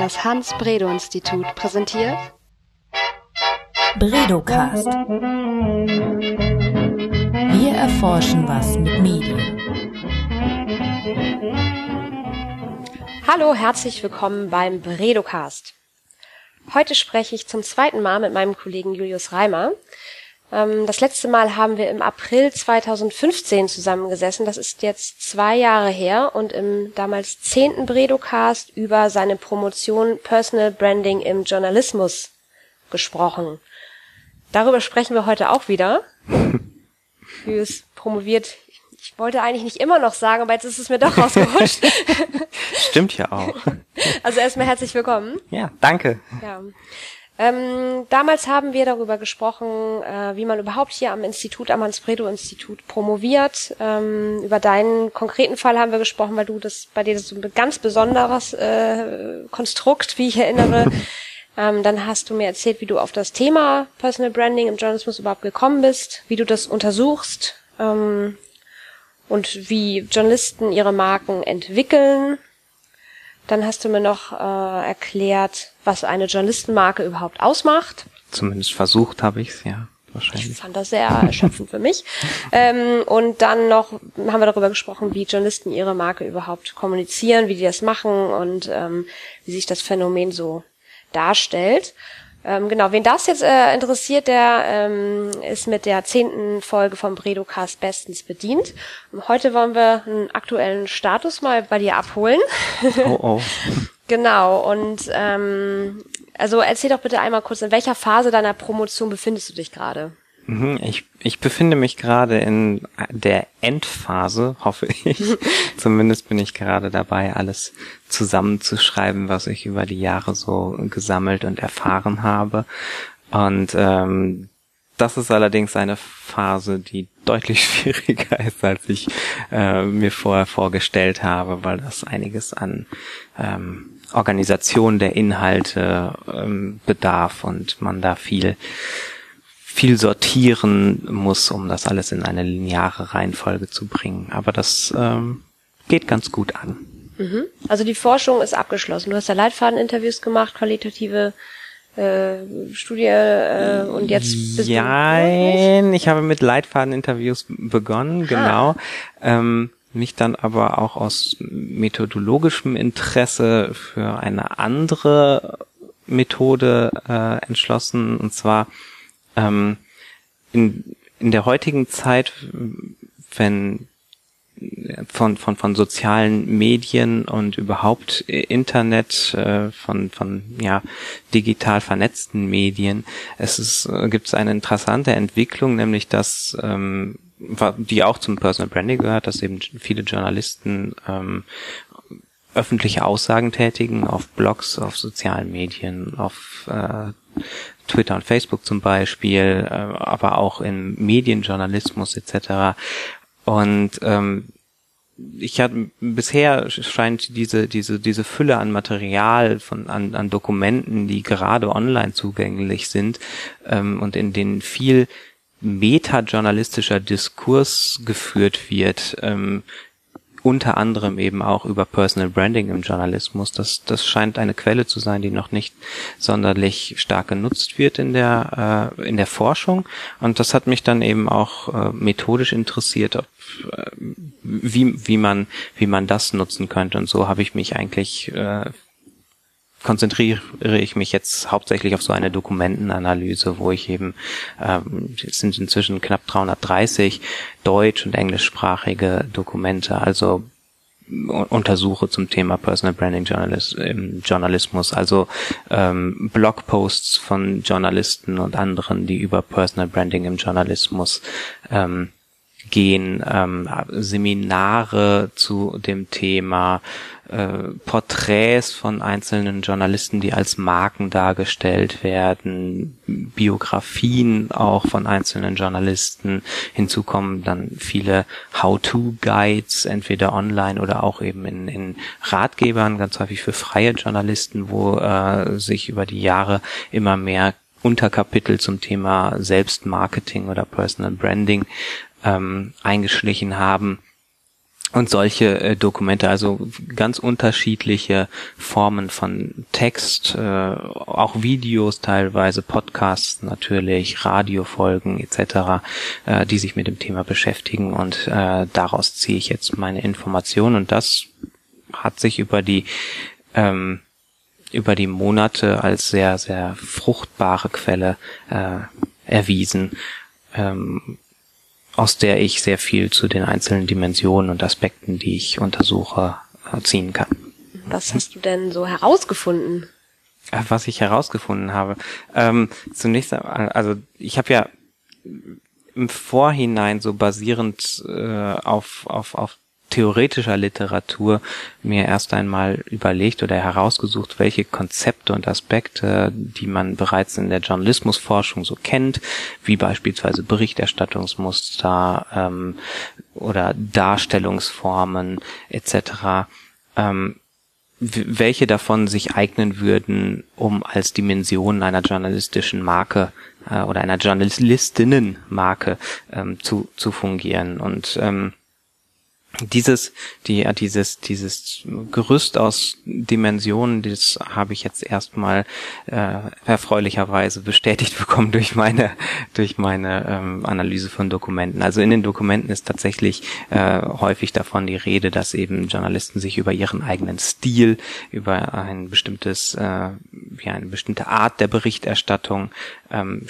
Das Hans-Bredow-Institut präsentiert Bredocast. Wir erforschen was mit Medien. Hallo, herzlich willkommen beim Bredocast. Heute spreche ich zum zweiten Mal mit meinem Kollegen Julius Reimer. Ähm, das letzte Mal haben wir im April 2015 zusammengesessen. Das ist jetzt zwei Jahre her und im damals zehnten Bredocast über seine Promotion Personal Branding im Journalismus gesprochen. Darüber sprechen wir heute auch wieder. Julius promoviert ich wollte eigentlich nicht immer noch sagen, aber jetzt ist es mir doch rausgerutscht. Stimmt ja auch. Also erstmal herzlich willkommen. Ja, danke. Ja. Ähm, damals haben wir darüber gesprochen, äh, wie man überhaupt hier am Institut, am Hans-Bredow-Institut promoviert. Ähm, über deinen konkreten Fall haben wir gesprochen, weil du das bei dir das so ein ganz besonderes äh, Konstrukt, wie ich erinnere. ähm, dann hast du mir erzählt, wie du auf das Thema Personal Branding im Journalismus überhaupt gekommen bist, wie du das untersuchst ähm, und wie Journalisten ihre Marken entwickeln dann hast du mir noch äh, erklärt, was eine Journalistenmarke überhaupt ausmacht. Zumindest versucht habe ich es, ja. Wahrscheinlich. Ich fand das sehr erschöpfend für mich. Ähm, und dann noch haben wir darüber gesprochen, wie Journalisten ihre Marke überhaupt kommunizieren, wie die das machen und ähm, wie sich das Phänomen so darstellt. Ähm, genau, wen das jetzt äh, interessiert, der ähm, ist mit der zehnten Folge vom Bredocast bestens bedient. Heute wollen wir einen aktuellen Status mal bei dir abholen. Oh, oh. genau, und ähm, also erzähl doch bitte einmal kurz, in welcher Phase deiner Promotion befindest du dich gerade? Mhm, ich, ich befinde mich gerade in der Endphase, hoffe ich. Zumindest bin ich gerade dabei, alles zusammenzuschreiben, was ich über die Jahre so gesammelt und erfahren habe. Und ähm, das ist allerdings eine Phase, die deutlich schwieriger ist, als ich äh, mir vorher vorgestellt habe, weil das einiges an ähm, Organisation der Inhalte ähm, bedarf und man da viel viel sortieren muss, um das alles in eine lineare Reihenfolge zu bringen. Aber das ähm, geht ganz gut an. Mhm. Also die Forschung ist abgeschlossen. Du hast ja Leitfadeninterviews gemacht, qualitative äh, Studie äh, und jetzt bist Nein, ich habe mit Leitfadeninterviews begonnen, genau. Ähm, mich dann aber auch aus methodologischem Interesse für eine andere Methode äh, entschlossen, und zwar ähm, in, in der heutigen Zeit, wenn von, von, von sozialen Medien und überhaupt Internet, äh, von, von ja, digital vernetzten Medien. Es ist, äh, gibt es eine interessante Entwicklung, nämlich dass ähm, die auch zum Personal Branding gehört, dass eben viele Journalisten ähm, öffentliche Aussagen tätigen auf Blogs, auf sozialen Medien, auf äh, Twitter und Facebook zum Beispiel, äh, aber auch im Medienjournalismus etc. Und ähm, ich hatte bisher scheint diese diese diese Fülle an Material von an, an Dokumenten, die gerade online zugänglich sind ähm, und in denen viel metajournalistischer Diskurs geführt wird, ähm, unter anderem eben auch über Personal Branding im Journalismus. Das, das scheint eine Quelle zu sein, die noch nicht sonderlich stark genutzt wird in der, äh, in der Forschung. Und das hat mich dann eben auch äh, methodisch interessiert, ob, äh, wie, wie, man, wie man das nutzen könnte. Und so habe ich mich eigentlich äh, konzentriere ich mich jetzt hauptsächlich auf so eine Dokumentenanalyse, wo ich eben, ähm, sind inzwischen knapp 330 deutsch- und englischsprachige Dokumente, also untersuche zum Thema Personal Branding Journalist, im Journalismus, also ähm, Blogposts von Journalisten und anderen, die über Personal Branding im Journalismus ähm, gehen, ähm, Seminare zu dem Thema, äh, Porträts von einzelnen Journalisten, die als Marken dargestellt werden, Biografien auch von einzelnen Journalisten. Hinzu kommen dann viele How-to-Guides, entweder online oder auch eben in, in Ratgebern, ganz häufig für freie Journalisten, wo äh, sich über die Jahre immer mehr Unterkapitel zum Thema Selbstmarketing oder Personal Branding ähm, eingeschlichen haben und solche äh, Dokumente, also ganz unterschiedliche Formen von Text, äh, auch Videos teilweise, Podcasts natürlich, Radiofolgen etc., äh, die sich mit dem Thema beschäftigen und äh, daraus ziehe ich jetzt meine Informationen und das hat sich über die ähm, über die Monate als sehr sehr fruchtbare Quelle äh, erwiesen. Ähm, aus der ich sehr viel zu den einzelnen Dimensionen und Aspekten, die ich untersuche, äh, ziehen kann. Was hast du denn so herausgefunden? Äh, was ich herausgefunden habe. Ähm, zunächst einmal, also ich habe ja im Vorhinein so basierend äh, auf, auf, auf theoretischer Literatur mir erst einmal überlegt oder herausgesucht, welche Konzepte und Aspekte, die man bereits in der Journalismusforschung so kennt, wie beispielsweise Berichterstattungsmuster ähm, oder Darstellungsformen etc., ähm, welche davon sich eignen würden, um als Dimension einer journalistischen Marke äh, oder einer Journalistinnenmarke ähm, zu, zu fungieren. Und ähm, dieses, die, dieses, dieses Gerüst aus Dimensionen, das habe ich jetzt erstmal äh, erfreulicherweise bestätigt bekommen durch meine, durch meine ähm, Analyse von Dokumenten. Also in den Dokumenten ist tatsächlich äh, häufig davon die Rede, dass eben Journalisten sich über ihren eigenen Stil, über ein bestimmtes, äh, wie eine bestimmte Art der Berichterstattung ähm,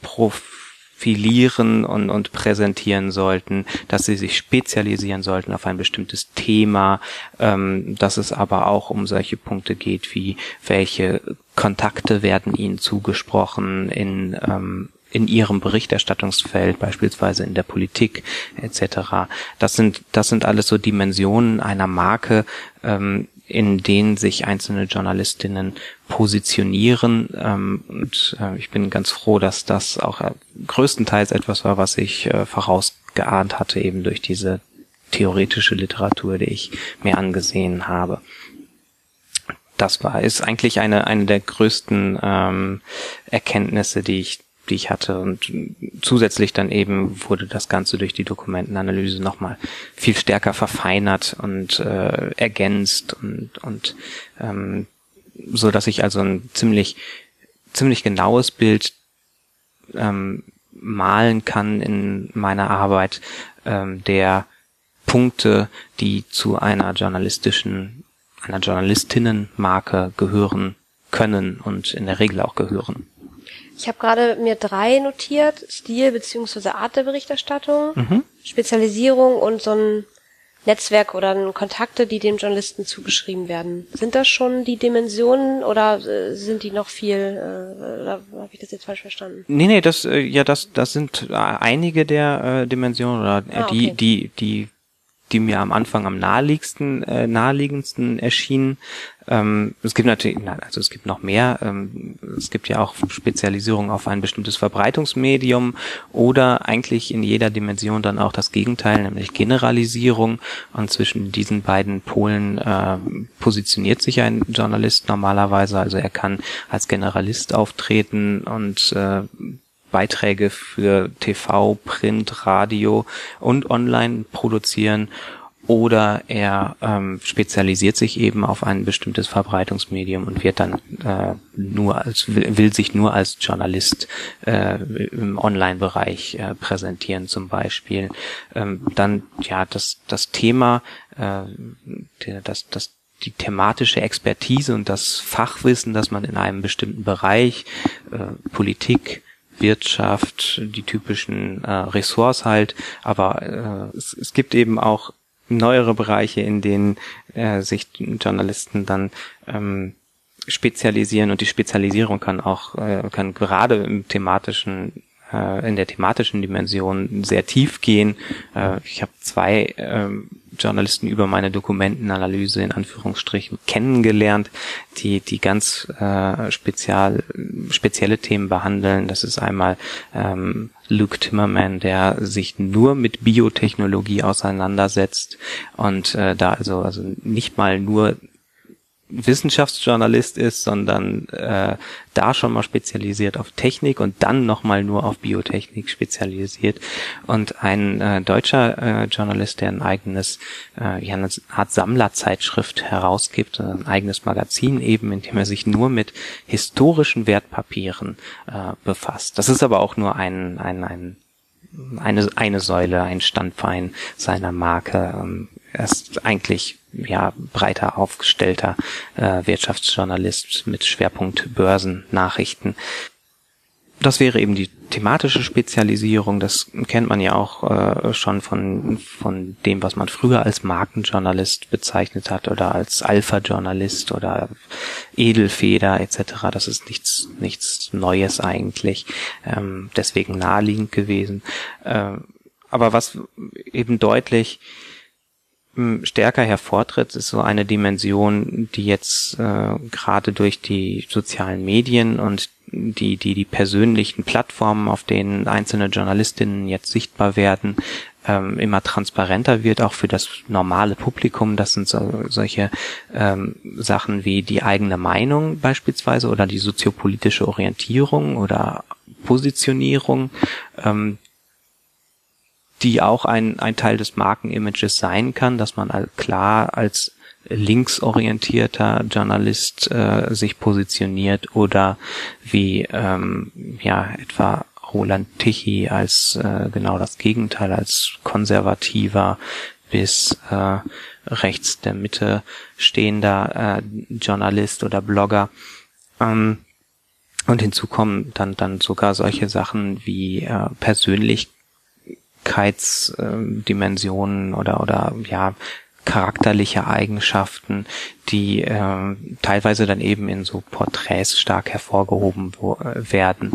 prof profilieren und, und präsentieren sollten, dass sie sich spezialisieren sollten auf ein bestimmtes Thema, ähm, dass es aber auch um solche Punkte geht wie welche Kontakte werden ihnen zugesprochen in ähm, in ihrem Berichterstattungsfeld, beispielsweise in der Politik etc. Das sind das sind alles so Dimensionen einer Marke, ähm, in denen sich einzelne Journalistinnen positionieren. Ähm, und äh, ich bin ganz froh, dass das auch äh, größtenteils etwas war, was ich äh, vorausgeahnt hatte, eben durch diese theoretische Literatur, die ich mir angesehen habe. Das war, ist eigentlich eine, eine der größten ähm, Erkenntnisse, die ich die ich hatte. Und zusätzlich dann eben wurde das Ganze durch die Dokumentenanalyse nochmal viel stärker verfeinert und äh, ergänzt und, und ähm, so dass ich also ein ziemlich ziemlich genaues Bild ähm, malen kann in meiner Arbeit ähm, der Punkte, die zu einer journalistischen, einer Journalistinnenmarke gehören können und in der Regel auch gehören. Ich habe gerade mir drei notiert. Stil beziehungsweise Art der Berichterstattung, mhm. Spezialisierung und so ein Netzwerk oder Kontakte, die dem Journalisten zugeschrieben werden. Sind das schon die Dimensionen oder äh, sind die noch viel, äh, oder habe ich das jetzt falsch verstanden? Nee, nee, das, äh, ja, das, das sind äh, einige der äh, Dimensionen oder äh, ah, okay. die, die, die die mir am Anfang am naheliegendsten, äh, naheliegendsten erschienen. Ähm, es gibt natürlich, also es gibt noch mehr. Ähm, es gibt ja auch Spezialisierung auf ein bestimmtes Verbreitungsmedium oder eigentlich in jeder Dimension dann auch das Gegenteil, nämlich Generalisierung. Und zwischen diesen beiden Polen äh, positioniert sich ein Journalist normalerweise. Also er kann als Generalist auftreten und äh, Beiträge für TV, Print, Radio und Online produzieren oder er ähm, spezialisiert sich eben auf ein bestimmtes Verbreitungsmedium und wird dann äh, nur als will, will sich nur als Journalist äh, im Online-Bereich äh, präsentieren zum Beispiel. Ähm, dann ja das das Thema, äh, das das die thematische Expertise und das Fachwissen, das man in einem bestimmten Bereich äh, Politik Wirtschaft, die typischen äh, Ressorts halt, aber äh, es, es gibt eben auch neuere Bereiche, in denen äh, sich Journalisten dann ähm, spezialisieren und die Spezialisierung kann auch äh, kann gerade im thematischen äh, in der thematischen Dimension sehr tief gehen. Äh, ich habe zwei ähm, Journalisten über meine Dokumentenanalyse in Anführungsstrichen kennengelernt, die die ganz äh, spezial spezielle Themen behandeln. Das ist einmal ähm, Luke Timmerman, der sich nur mit Biotechnologie auseinandersetzt und äh, da also also nicht mal nur Wissenschaftsjournalist ist, sondern äh, da schon mal spezialisiert auf Technik und dann nochmal nur auf Biotechnik spezialisiert. Und ein äh, deutscher äh, Journalist, der ein eigenes, äh, ja, eine Art Sammlerzeitschrift herausgibt, äh, ein eigenes Magazin eben, in dem er sich nur mit historischen Wertpapieren äh, befasst. Das ist aber auch nur ein, ein, ein eine, eine Säule, ein Standbein seiner Marke. Ähm, er ist eigentlich ja breiter aufgestellter äh, Wirtschaftsjournalist mit Schwerpunkt Börsen, Nachrichten. Das wäre eben die thematische Spezialisierung. Das kennt man ja auch äh, schon von, von dem, was man früher als Markenjournalist bezeichnet hat oder als Alpha-Journalist oder Edelfeder etc. Das ist nichts, nichts Neues eigentlich. Ähm, deswegen naheliegend gewesen. Äh, aber was eben deutlich stärker hervortritt, ist so eine Dimension, die jetzt äh, gerade durch die sozialen Medien und die, die, die persönlichen Plattformen, auf denen einzelne Journalistinnen jetzt sichtbar werden, ähm, immer transparenter wird, auch für das normale Publikum. Das sind so, solche ähm, Sachen wie die eigene Meinung beispielsweise oder die soziopolitische Orientierung oder Positionierung, ähm, die auch ein, ein Teil des Markenimages sein kann, dass man klar als linksorientierter Journalist äh, sich positioniert oder wie ähm, ja etwa Roland Tichy als äh, genau das Gegenteil, als konservativer bis äh, rechts der Mitte stehender äh, Journalist oder Blogger. Ähm, und hinzu kommen dann dann sogar solche Sachen wie äh, persönlich Persönlichkeitsdimensionen oder oder ja charakterliche Eigenschaften, die äh, teilweise dann eben in so Porträts stark hervorgehoben wo, äh, werden,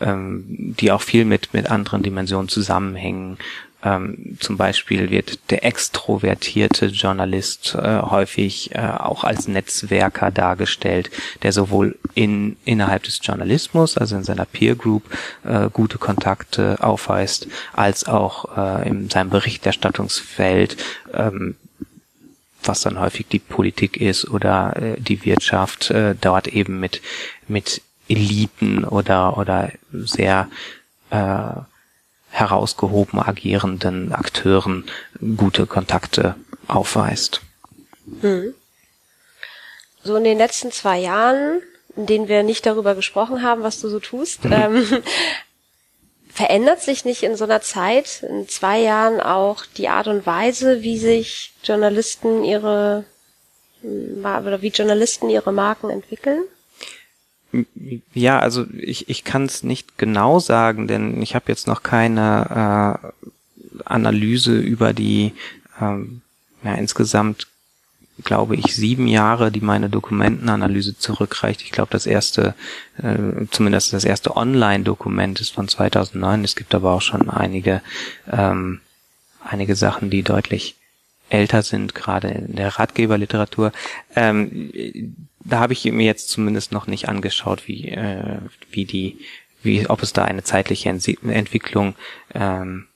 ähm, die auch viel mit mit anderen Dimensionen zusammenhängen ähm, zum Beispiel wird der extrovertierte Journalist äh, häufig äh, auch als Netzwerker dargestellt, der sowohl in innerhalb des Journalismus, also in seiner Peer Group, äh, gute Kontakte aufweist, als auch äh, in seinem Berichterstattungsfeld ähm, was dann häufig die Politik ist oder äh, die Wirtschaft, äh, dort eben mit mit Eliten oder oder sehr äh, herausgehoben agierenden Akteuren gute Kontakte aufweist. Hm. So in den letzten zwei Jahren, in denen wir nicht darüber gesprochen haben, was du so tust, mhm. ähm, verändert sich nicht in so einer Zeit, in zwei Jahren auch die Art und Weise, wie sich Journalisten ihre, oder wie Journalisten ihre Marken entwickeln? Ja, also ich, ich kann es nicht genau sagen, denn ich habe jetzt noch keine äh, Analyse über die ähm, ja, insgesamt glaube ich sieben Jahre, die meine Dokumentenanalyse zurückreicht. Ich glaube, das erste, äh, zumindest das erste Online-Dokument ist von 2009. Es gibt aber auch schon einige ähm, einige Sachen, die deutlich älter sind, gerade in der Ratgeberliteratur. Ähm, da habe ich mir jetzt zumindest noch nicht angeschaut, wie, äh, wie die, wie, ob es da eine zeitliche Entwicklung, ähm,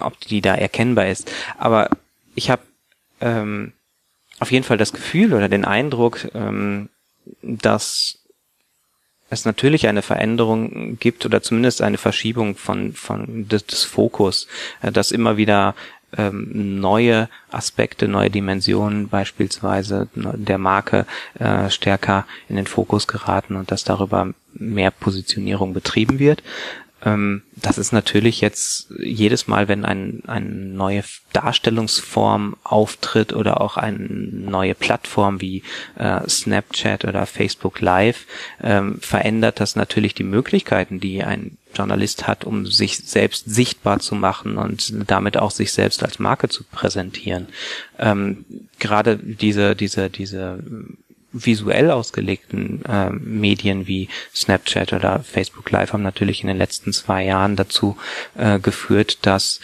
ob die da erkennbar ist. Aber ich habe ähm, auf jeden Fall das Gefühl oder den Eindruck, ähm, dass es natürlich eine Veränderung gibt oder zumindest eine Verschiebung von, von des, des Fokus, äh, dass immer wieder ähm, neue Aspekte, neue Dimensionen beispielsweise der Marke äh, stärker in den Fokus geraten und dass darüber mehr Positionierung betrieben wird. Ähm, das ist natürlich jetzt jedes Mal, wenn ein, eine neue Darstellungsform auftritt oder auch eine neue Plattform wie äh, Snapchat oder Facebook Live, ähm, verändert das natürlich die Möglichkeiten, die ein Journalist hat, um sich selbst sichtbar zu machen und damit auch sich selbst als Marke zu präsentieren. Ähm, gerade diese, diese, diese visuell ausgelegten äh, Medien wie Snapchat oder Facebook Live haben natürlich in den letzten zwei Jahren dazu äh, geführt, dass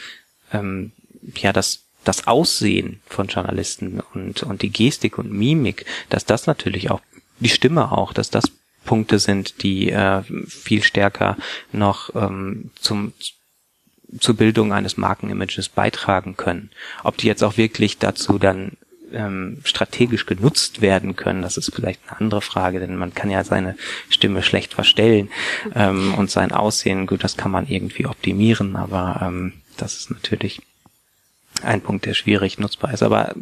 ähm, ja das das Aussehen von Journalisten und und die Gestik und Mimik, dass das natürlich auch die Stimme auch, dass das Punkte sind, die äh, viel stärker noch ähm, zum zur Bildung eines Markenimages beitragen können. Ob die jetzt auch wirklich dazu dann ähm, strategisch genutzt werden können, das ist vielleicht eine andere Frage, denn man kann ja seine Stimme schlecht verstellen ähm, und sein Aussehen, gut, das kann man irgendwie optimieren, aber ähm, das ist natürlich ein Punkt, der schwierig nutzbar ist. Aber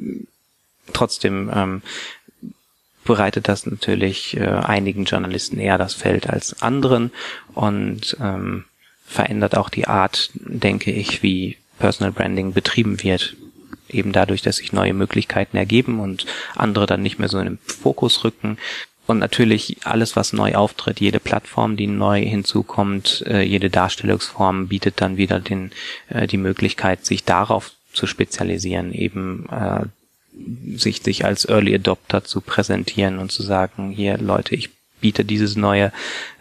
trotzdem ähm, bereitet das natürlich äh, einigen Journalisten eher das Feld als anderen und ähm, verändert auch die Art, denke ich, wie Personal Branding betrieben wird. Eben dadurch, dass sich neue Möglichkeiten ergeben und andere dann nicht mehr so in den Fokus rücken. Und natürlich alles, was neu auftritt, jede Plattform, die neu hinzukommt, äh, jede Darstellungsform bietet dann wieder den, äh, die Möglichkeit, sich darauf zu spezialisieren, eben äh, sich, sich als Early Adopter zu präsentieren und zu sagen, hier Leute, ich biete dieses neue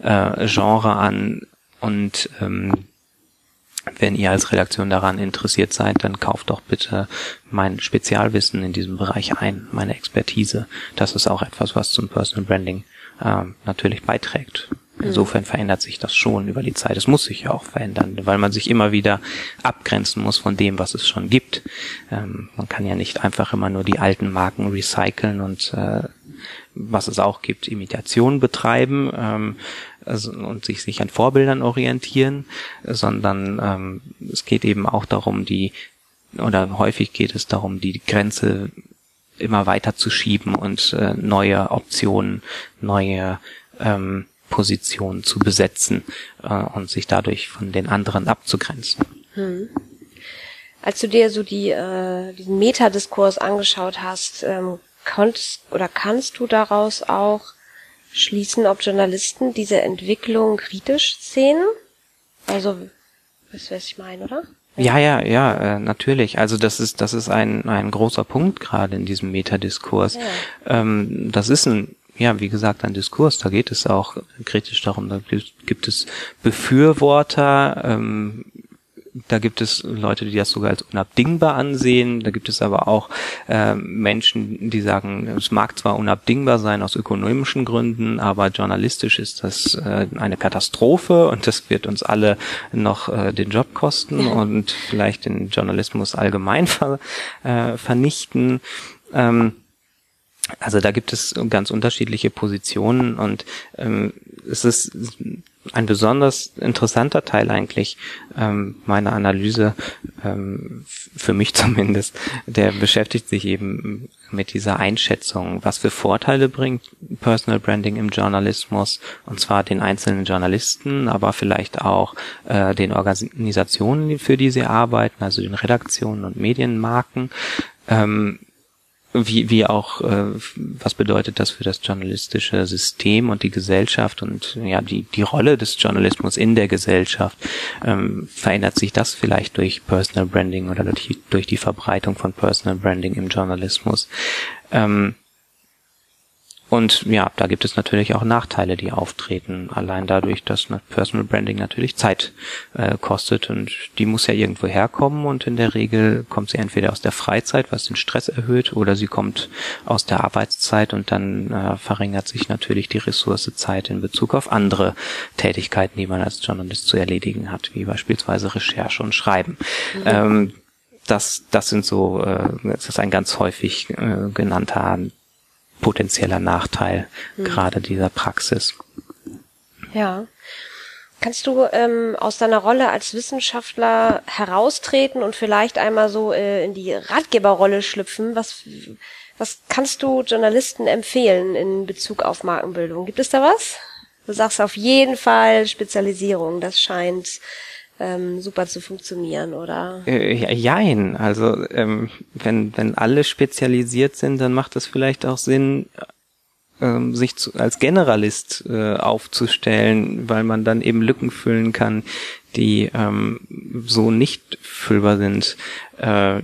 äh, Genre an und ähm, wenn ihr als Redaktion daran interessiert seid, dann kauft doch bitte mein Spezialwissen in diesem Bereich ein, meine Expertise. Das ist auch etwas, was zum Personal Branding äh, natürlich beiträgt. Insofern verändert sich das schon über die Zeit. Es muss sich ja auch verändern, weil man sich immer wieder abgrenzen muss von dem, was es schon gibt. Ähm, man kann ja nicht einfach immer nur die alten Marken recyceln und äh, was es auch gibt, Imitation betreiben ähm, also, und sich, sich an Vorbildern orientieren, sondern ähm, es geht eben auch darum, die oder häufig geht es darum, die Grenze immer weiter zu schieben und äh, neue Optionen, neue ähm, Position zu besetzen äh, und sich dadurch von den anderen abzugrenzen. Hm. Als du dir so die, äh, diesen Metadiskurs angeschaut hast, ähm, konntest oder kannst du daraus auch schließen, ob Journalisten diese Entwicklung kritisch sehen? Also, weißt du, was ich meine, oder? Ja, ja, ja, äh, natürlich. Also das ist das ist ein ein großer Punkt gerade in diesem Metadiskurs. Ja. Ähm, das ist ein ja, wie gesagt, ein Diskurs, da geht es auch kritisch darum, da gibt es Befürworter, ähm, da gibt es Leute, die das sogar als unabdingbar ansehen. Da gibt es aber auch äh, Menschen, die sagen, es mag zwar unabdingbar sein aus ökonomischen Gründen, aber journalistisch ist das äh, eine Katastrophe und das wird uns alle noch äh, den Job kosten und vielleicht den Journalismus allgemein ver, äh, vernichten. Ähm, also da gibt es ganz unterschiedliche Positionen und ähm, es ist ein besonders interessanter Teil eigentlich ähm, meiner Analyse, ähm, für mich zumindest, der beschäftigt sich eben mit dieser Einschätzung, was für Vorteile bringt Personal Branding im Journalismus, und zwar den einzelnen Journalisten, aber vielleicht auch äh, den Organisationen, für die sie arbeiten, also den Redaktionen und Medienmarken. Ähm, wie, wie auch, äh, was bedeutet das für das journalistische System und die Gesellschaft und ja, die, die Rolle des Journalismus in der Gesellschaft? Ähm, verändert sich das vielleicht durch Personal Branding oder durch, durch die Verbreitung von Personal Branding im Journalismus? Ähm, und ja, da gibt es natürlich auch Nachteile, die auftreten. Allein dadurch, dass Personal Branding natürlich Zeit äh, kostet und die muss ja irgendwo herkommen und in der Regel kommt sie entweder aus der Freizeit, was den Stress erhöht, oder sie kommt aus der Arbeitszeit und dann äh, verringert sich natürlich die Ressource Zeit in Bezug auf andere Tätigkeiten, die man als Journalist zu erledigen hat, wie beispielsweise Recherche und Schreiben. Mhm. Ähm, das, das sind so, äh, das ist ein ganz häufig äh, genannter potenzieller Nachteil hm. gerade dieser Praxis. Ja. Kannst du ähm, aus deiner Rolle als Wissenschaftler heraustreten und vielleicht einmal so äh, in die Ratgeberrolle schlüpfen? Was, was kannst du Journalisten empfehlen in Bezug auf Markenbildung? Gibt es da was? Du sagst auf jeden Fall Spezialisierung. Das scheint ähm, super zu funktionieren, oder? Äh, jein. Also ähm, wenn, wenn alle spezialisiert sind, dann macht es vielleicht auch Sinn, ähm, sich zu, als Generalist äh, aufzustellen, weil man dann eben Lücken füllen kann, die ähm, so nicht füllbar sind. Äh,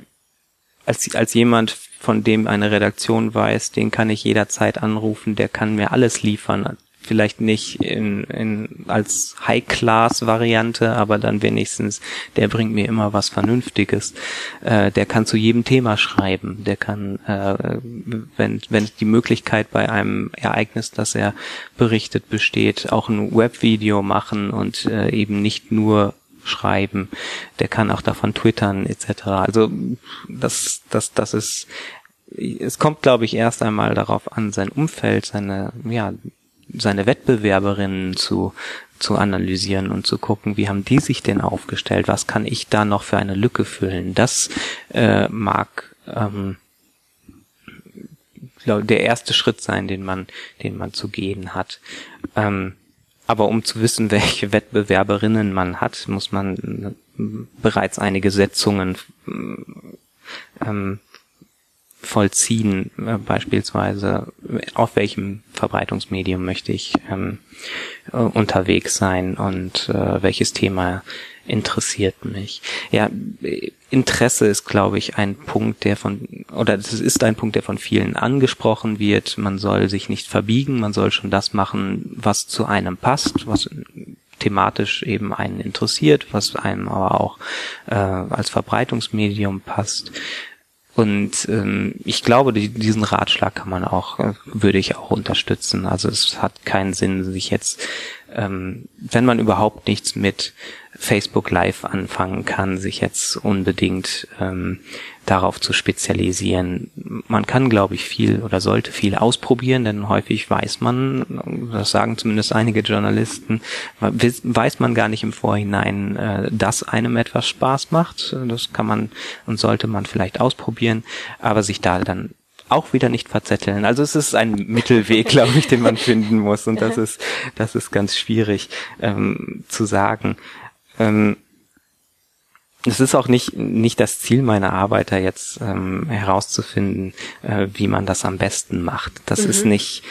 als, als jemand, von dem eine Redaktion weiß, den kann ich jederzeit anrufen, der kann mir alles liefern vielleicht nicht in, in, als High-Class-Variante, aber dann wenigstens, der bringt mir immer was Vernünftiges. Äh, der kann zu jedem Thema schreiben. Der kann, äh, wenn, wenn die Möglichkeit bei einem Ereignis, das er berichtet, besteht, auch ein Webvideo machen und äh, eben nicht nur schreiben. Der kann auch davon twittern etc. Also das, das, das ist es kommt, glaube ich, erst einmal darauf an, sein Umfeld, seine, ja, seine Wettbewerberinnen zu, zu analysieren und zu gucken, wie haben die sich denn aufgestellt, was kann ich da noch für eine Lücke füllen. Das äh, mag ähm, der erste Schritt sein, den man, den man zu gehen hat. Ähm, aber um zu wissen, welche Wettbewerberinnen man hat, muss man bereits einige Setzungen ähm, vollziehen, äh, beispielsweise auf welchem Verbreitungsmedium möchte ich ähm, äh, unterwegs sein und äh, welches Thema interessiert mich. Ja, Interesse ist, glaube ich, ein Punkt, der von, oder das ist ein Punkt, der von vielen angesprochen wird. Man soll sich nicht verbiegen, man soll schon das machen, was zu einem passt, was thematisch eben einen interessiert, was einem aber auch äh, als Verbreitungsmedium passt. Und ähm, ich glaube, die, diesen Ratschlag kann man auch, äh, würde ich auch unterstützen. Also es hat keinen Sinn, sich jetzt, ähm, wenn man überhaupt nichts mit Facebook Live anfangen kann, sich jetzt unbedingt ähm, darauf zu spezialisieren. Man kann, glaube ich, viel oder sollte viel ausprobieren, denn häufig weiß man, das sagen zumindest einige Journalisten, weiß man gar nicht im Vorhinein, äh, dass einem etwas Spaß macht. Das kann man und sollte man vielleicht ausprobieren, aber sich da dann auch wieder nicht verzetteln. Also es ist ein Mittelweg, glaube ich, den man finden muss und das ist das ist ganz schwierig ähm, zu sagen. Ähm, es ist auch nicht, nicht das Ziel meiner Arbeit, da jetzt ähm, herauszufinden, äh, wie man das am besten macht. Das mhm. ist nicht,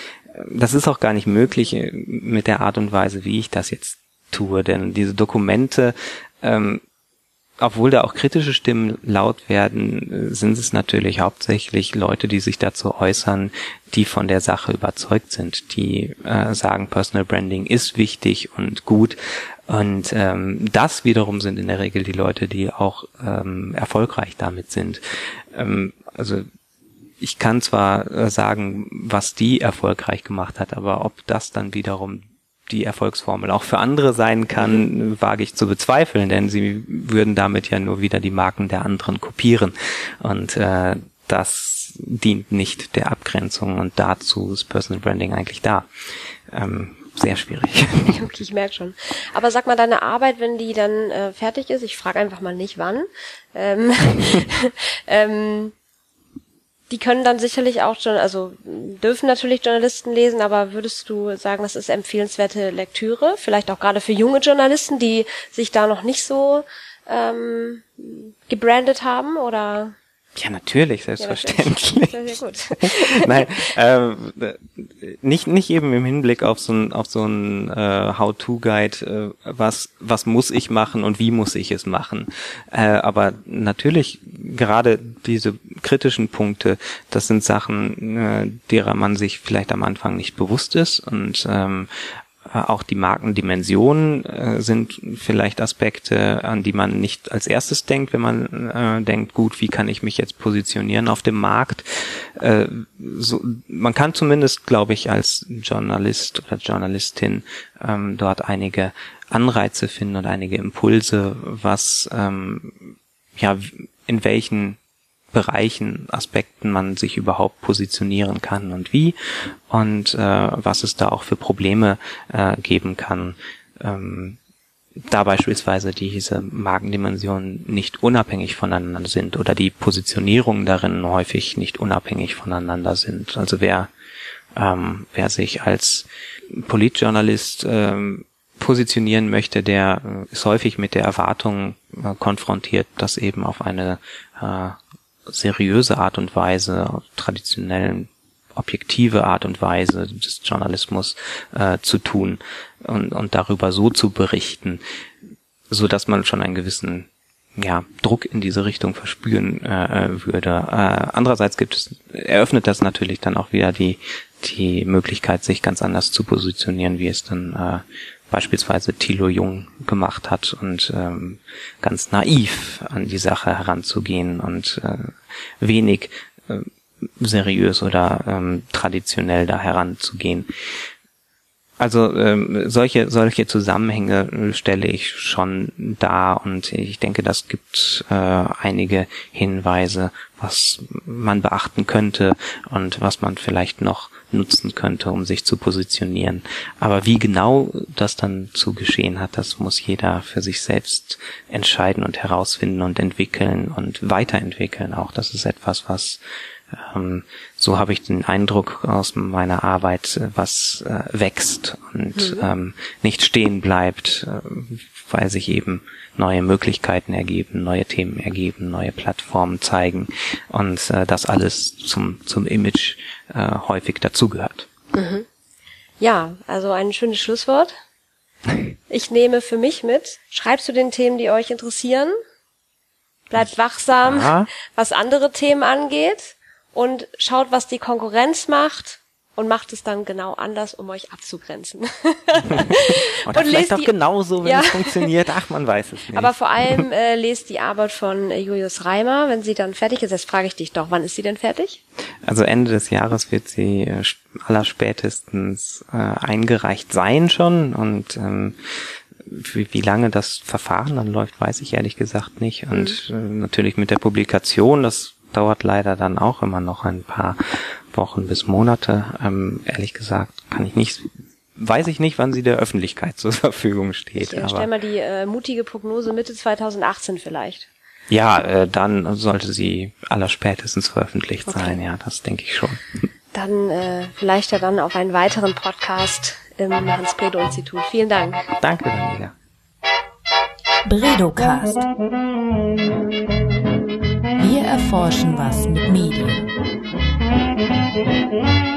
das ist auch gar nicht möglich äh, mit der Art und Weise, wie ich das jetzt tue. Denn diese Dokumente, ähm, obwohl da auch kritische Stimmen laut werden, äh, sind es natürlich hauptsächlich Leute, die sich dazu äußern, die von der Sache überzeugt sind, die äh, sagen, Personal Branding ist wichtig und gut, und ähm, das wiederum sind in der Regel die Leute, die auch ähm, erfolgreich damit sind. Ähm, also ich kann zwar äh, sagen, was die erfolgreich gemacht hat, aber ob das dann wiederum die Erfolgsformel auch für andere sein kann, wage ich zu bezweifeln, denn sie würden damit ja nur wieder die Marken der anderen kopieren. Und äh, das dient nicht der Abgrenzung und dazu ist Personal Branding eigentlich da. Ähm, sehr schwierig. okay, ich merke schon. Aber sag mal, deine Arbeit, wenn die dann äh, fertig ist, ich frage einfach mal nicht wann, ähm, ähm, die können dann sicherlich auch schon, also dürfen natürlich Journalisten lesen, aber würdest du sagen, das ist empfehlenswerte Lektüre, vielleicht auch gerade für junge Journalisten, die sich da noch nicht so ähm, gebrandet haben oder? Ja, natürlich, selbstverständlich. Ja, sehr, sehr gut. Nein, äh, nicht nicht eben im Hinblick auf so ein auf so ein äh, How-to-Guide, äh, was was muss ich machen und wie muss ich es machen. Äh, aber natürlich gerade diese kritischen Punkte, das sind Sachen, äh, derer man sich vielleicht am Anfang nicht bewusst ist und ähm, äh, auch die Markendimensionen äh, sind vielleicht Aspekte, an die man nicht als erstes denkt, wenn man äh, denkt, gut, wie kann ich mich jetzt positionieren auf dem Markt? Äh, so, man kann zumindest, glaube ich, als Journalist oder Journalistin ähm, dort einige Anreize finden und einige Impulse, was ähm, ja in welchen Bereichen, Aspekten man sich überhaupt positionieren kann und wie und äh, was es da auch für Probleme äh, geben kann. Ähm, da beispielsweise diese Magendimensionen nicht unabhängig voneinander sind oder die Positionierungen darin häufig nicht unabhängig voneinander sind. Also wer, ähm, wer sich als Politjournalist ähm, positionieren möchte, der äh, ist häufig mit der Erwartung äh, konfrontiert, dass eben auf eine äh, seriöse Art und Weise, traditionellen objektive Art und Weise des Journalismus äh, zu tun und, und darüber so zu berichten, so dass man schon einen gewissen ja, Druck in diese Richtung verspüren äh, würde. Äh, andererseits gibt es, eröffnet das natürlich dann auch wieder die, die Möglichkeit, sich ganz anders zu positionieren, wie es dann äh, beispielsweise Thilo Jung gemacht hat und ähm, ganz naiv an die Sache heranzugehen und äh, wenig äh, seriös oder ähm, traditionell da heranzugehen. Also ähm, solche solche Zusammenhänge stelle ich schon dar und ich denke, das gibt äh, einige Hinweise, was man beachten könnte und was man vielleicht noch nutzen könnte, um sich zu positionieren. Aber wie genau das dann zu geschehen hat, das muss jeder für sich selbst entscheiden und herausfinden und entwickeln und weiterentwickeln. Auch das ist etwas, was ähm, so habe ich den Eindruck aus meiner Arbeit, was äh, wächst und mhm. ähm, nicht stehen bleibt, äh, weil sich eben neue Möglichkeiten ergeben, neue Themen ergeben, neue Plattformen zeigen und äh, das alles zum, zum Image äh, häufig dazugehört. Mhm. Ja, also ein schönes Schlusswort. Ich nehme für mich mit, schreibst du den Themen, die euch interessieren, bleibt wachsam, ja. was andere Themen angeht und schaut, was die Konkurrenz macht und macht es dann genau anders, um euch abzugrenzen. Oder und vielleicht auch die, genauso, wenn ja. es funktioniert. Ach, man weiß es nicht. Aber vor allem äh, lest die Arbeit von äh, Julius Reimer, wenn sie dann fertig ist. Jetzt frage ich dich doch, wann ist sie denn fertig? Also Ende des Jahres wird sie äh, allerspätestens äh, eingereicht sein schon und ähm, wie, wie lange das Verfahren dann läuft, weiß ich ehrlich gesagt nicht. Und mhm. äh, natürlich mit der Publikation, das dauert leider dann auch immer noch ein paar Wochen bis Monate. Ähm, ehrlich gesagt kann ich nicht, weiß ich nicht, wann sie der Öffentlichkeit zur Verfügung steht. Ich äh, stell mal die äh, mutige Prognose Mitte 2018 vielleicht. Ja, äh, dann sollte sie allerspätestens veröffentlicht okay. sein. Ja, das denke ich schon. Dann äh, vielleicht ja dann auf einen weiteren Podcast im Hans-Bredow-Institut. Vielen Dank. Danke, Daniela. Bredocast. Wir erforschen was mit Medien. Thank you.